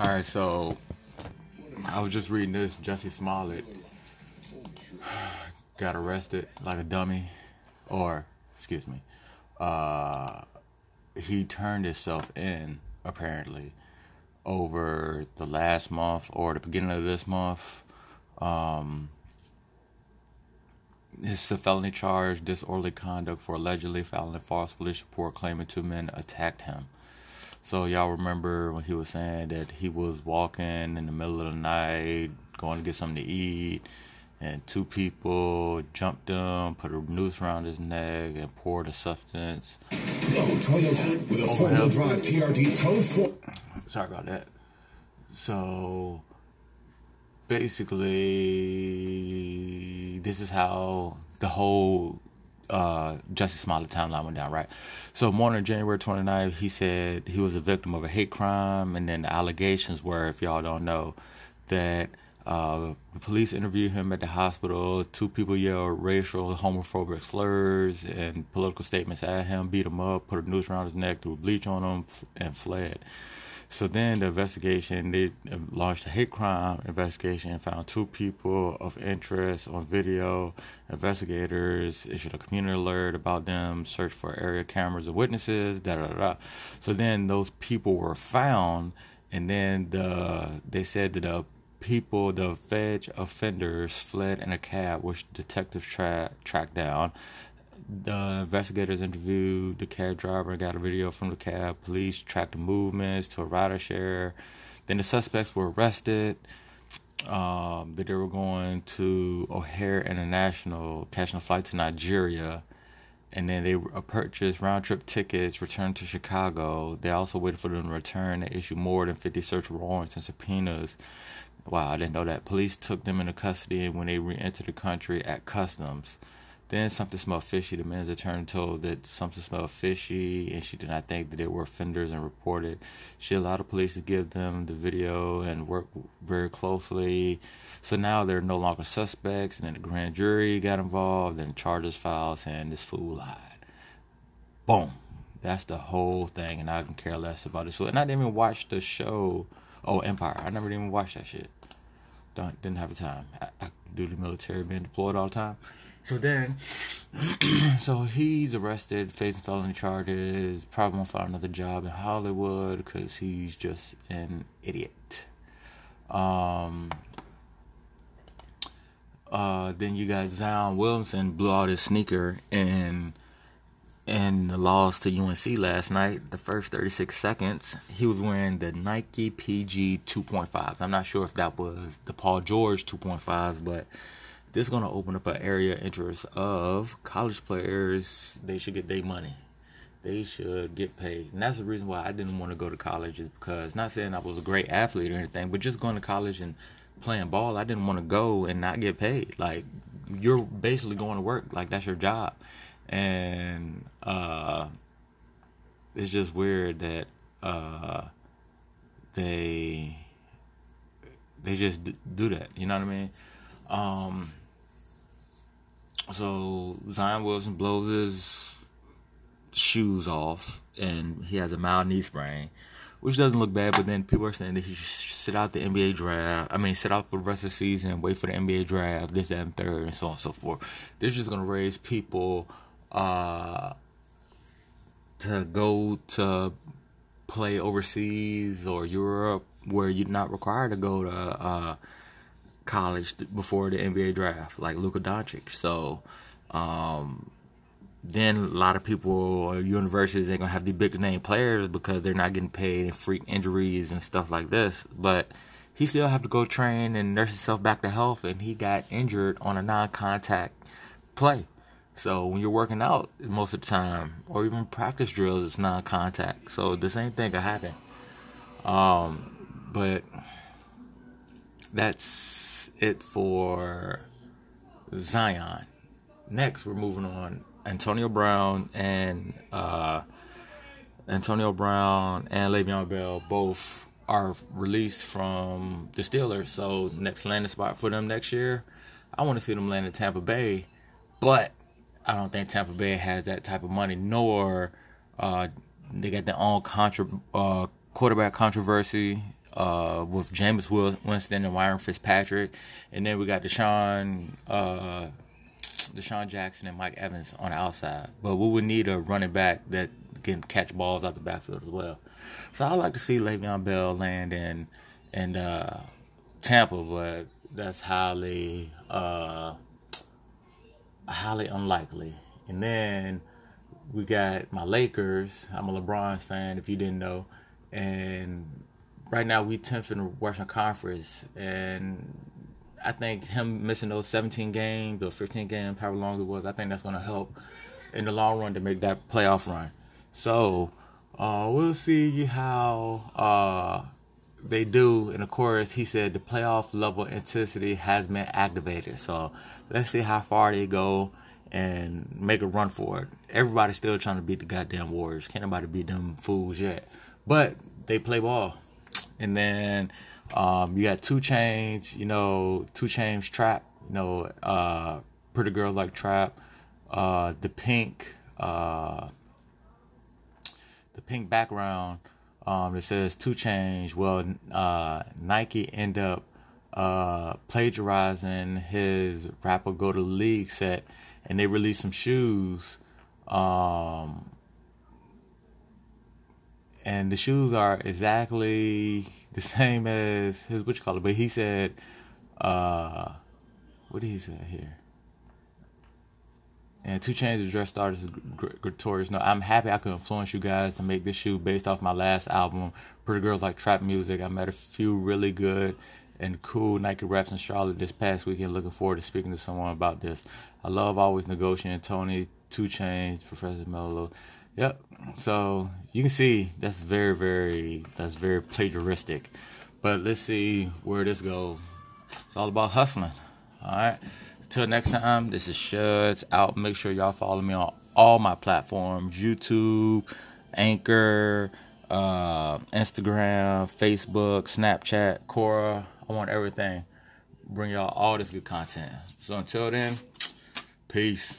All right, so I was just reading this. Jussie Smollett got arrested like a dummy, or excuse me, uh, he turned himself in apparently over the last month or the beginning of this month. Um, it's a felony charge, disorderly conduct for allegedly filing a false police report claiming two men attacked him. So y'all remember when he was saying that he was walking in the middle of the night, going to get something to eat, and two people jumped him, put a noose around his neck, and poured a substance. Go Toyota with a four-wheel drive TRD Pro 4. Sorry about that. So basically, this is how the whole uh, Jussie Smollett timeline went down, right? So, morning January 29th, he said he was a victim of a hate crime, and then the allegations were, if y'all don't know, that uh, the police interviewed him at the hospital. Two people yelled racial, homophobic slurs and political statements at him, beat him up, put a noose around his neck, threw bleach on him, and fled. So then the investigation, they launched a hate crime investigation and found two people of interest on video. Investigators issued a community alert about them, searched for area cameras and witnesses, da da da. So then those people were found, and then the they said that the people, the fed offenders, fled in a cab, which detectives tra- tracked down the investigators interviewed the cab driver and got a video from the cab. Police tracked the movements to a rider share. Then the suspects were arrested. Um, that they were going to O'Hare International, catching a flight to Nigeria, and then they purchased round trip tickets, returned to Chicago. They also waited for them to return. They issued more than 50 search warrants and subpoenas. Wow, I didn't know that. Police took them into custody when they re entered the country at customs. Then something smelled fishy. The man's attorney told that something smelled fishy, and she did not think that they were offenders and reported. She allowed the police to give them the video and work very closely. So now they're no longer suspects, and then the grand jury got involved, and charges filed saying this fool lied. Boom. That's the whole thing, and I can care less about it. So, and I didn't even watch the show. Oh, Empire. I never even watched that shit. Don't didn't have the time. I, I do the military, being deployed all the time. So then, so he's arrested, facing felony charges. Probably won't find another job in Hollywood because he's just an idiot. Um. Uh, then you got Zion Williamson blew out his sneaker in in the loss to UNC last night. The first 36 seconds, he was wearing the Nike PG 2.5s. I'm not sure if that was the Paul George 2.5s, but this is going to open up an area of interest of college players. They should get their money. They should get paid. And that's the reason why I didn't want to go to college is because, not saying I was a great athlete or anything, but just going to college and playing ball, I didn't want to go and not get paid. Like, you're basically going to work. Like, that's your job. And uh, it's just weird that uh, they they just do that. You know what I mean? Um, so Zion Wilson blows his shoes off, and he has a mild knee sprain, which doesn't look bad. But then people are saying that he should sit out the NBA draft. I mean, sit out for the rest of the season, wait for the NBA draft, this, that, and third, and so on and so forth. This is gonna raise people uh, to go to play overseas or Europe, where you're not required to go to. Uh, college before the NBA draft, like Luka Doncic. So um, then a lot of people or universities ain't gonna have the big name players because they're not getting paid and freak injuries and stuff like this. But he still have to go train and nurse himself back to health, and he got injured on a non-contact play. So when you're working out most of the time, or even practice drills, it's non-contact. So the same thing could happen. Um, but that's it for Zion. Next, we're moving on. Antonio Brown and uh, Antonio Brown and Le'Veon Bell both are released from the Steelers. So next landing spot for them next year, I want to see them land in Tampa Bay, but I don't think Tampa Bay has that type of money. Nor uh, they got their own contra- uh, quarterback controversy uh, with Jameis Winston and Ryan Fitzpatrick, and then we got Deshaun uh, DeSean Jackson and Mike Evans on the outside. But we would need a running back that can catch balls out the backfield as well. So I like to see Le'Veon Bell land in in uh, Tampa, but that's highly uh, highly unlikely. And then we got my Lakers. I'm a LeBron's fan, if you didn't know. And right now we 10th in the Western Conference, and I think him missing those 17 games or 15 games, however long it was, I think that's going to help in the long run to make that playoff run. So uh, we'll see how uh, they do. And of course, he said the playoff level intensity has been activated. So let's see how far they go and make a run for it. Everybody's still trying to beat the goddamn Warriors. Can't nobody beat them fools yet. But they play ball. And then um, you got 2 Chainz you know, 2 Chainz Trap, you know, uh, Pretty Girl Like Trap, uh, the pink, uh, the pink background um, that says to change. Well, uh, Nike end up uh, plagiarizing his rapper Go to League set, and they released some shoes. Um, and the shoes are exactly the same as his what you call it, but he said, uh, what did he say here? And 2 Chainz address starters Gretorious. No, I'm happy I could influence you guys to make this shoe based off my last album, Pretty Girls Like Trap Music. I met a few really good and cool Nike reps in Charlotte this past weekend. Looking forward to speaking to someone about this. I love always negotiating. Tony, 2 Chainz, Professor Mello. Yep. So you can see that's very, very, that's very plagiaristic. But let's see where this goes. It's all about hustling. All right. Until next time, this is Shuds out. Make sure y'all follow me on all my platforms YouTube, Anchor, uh, Instagram, Facebook, Snapchat, Quora. I want everything. Bring y'all all this good content. So until then, peace.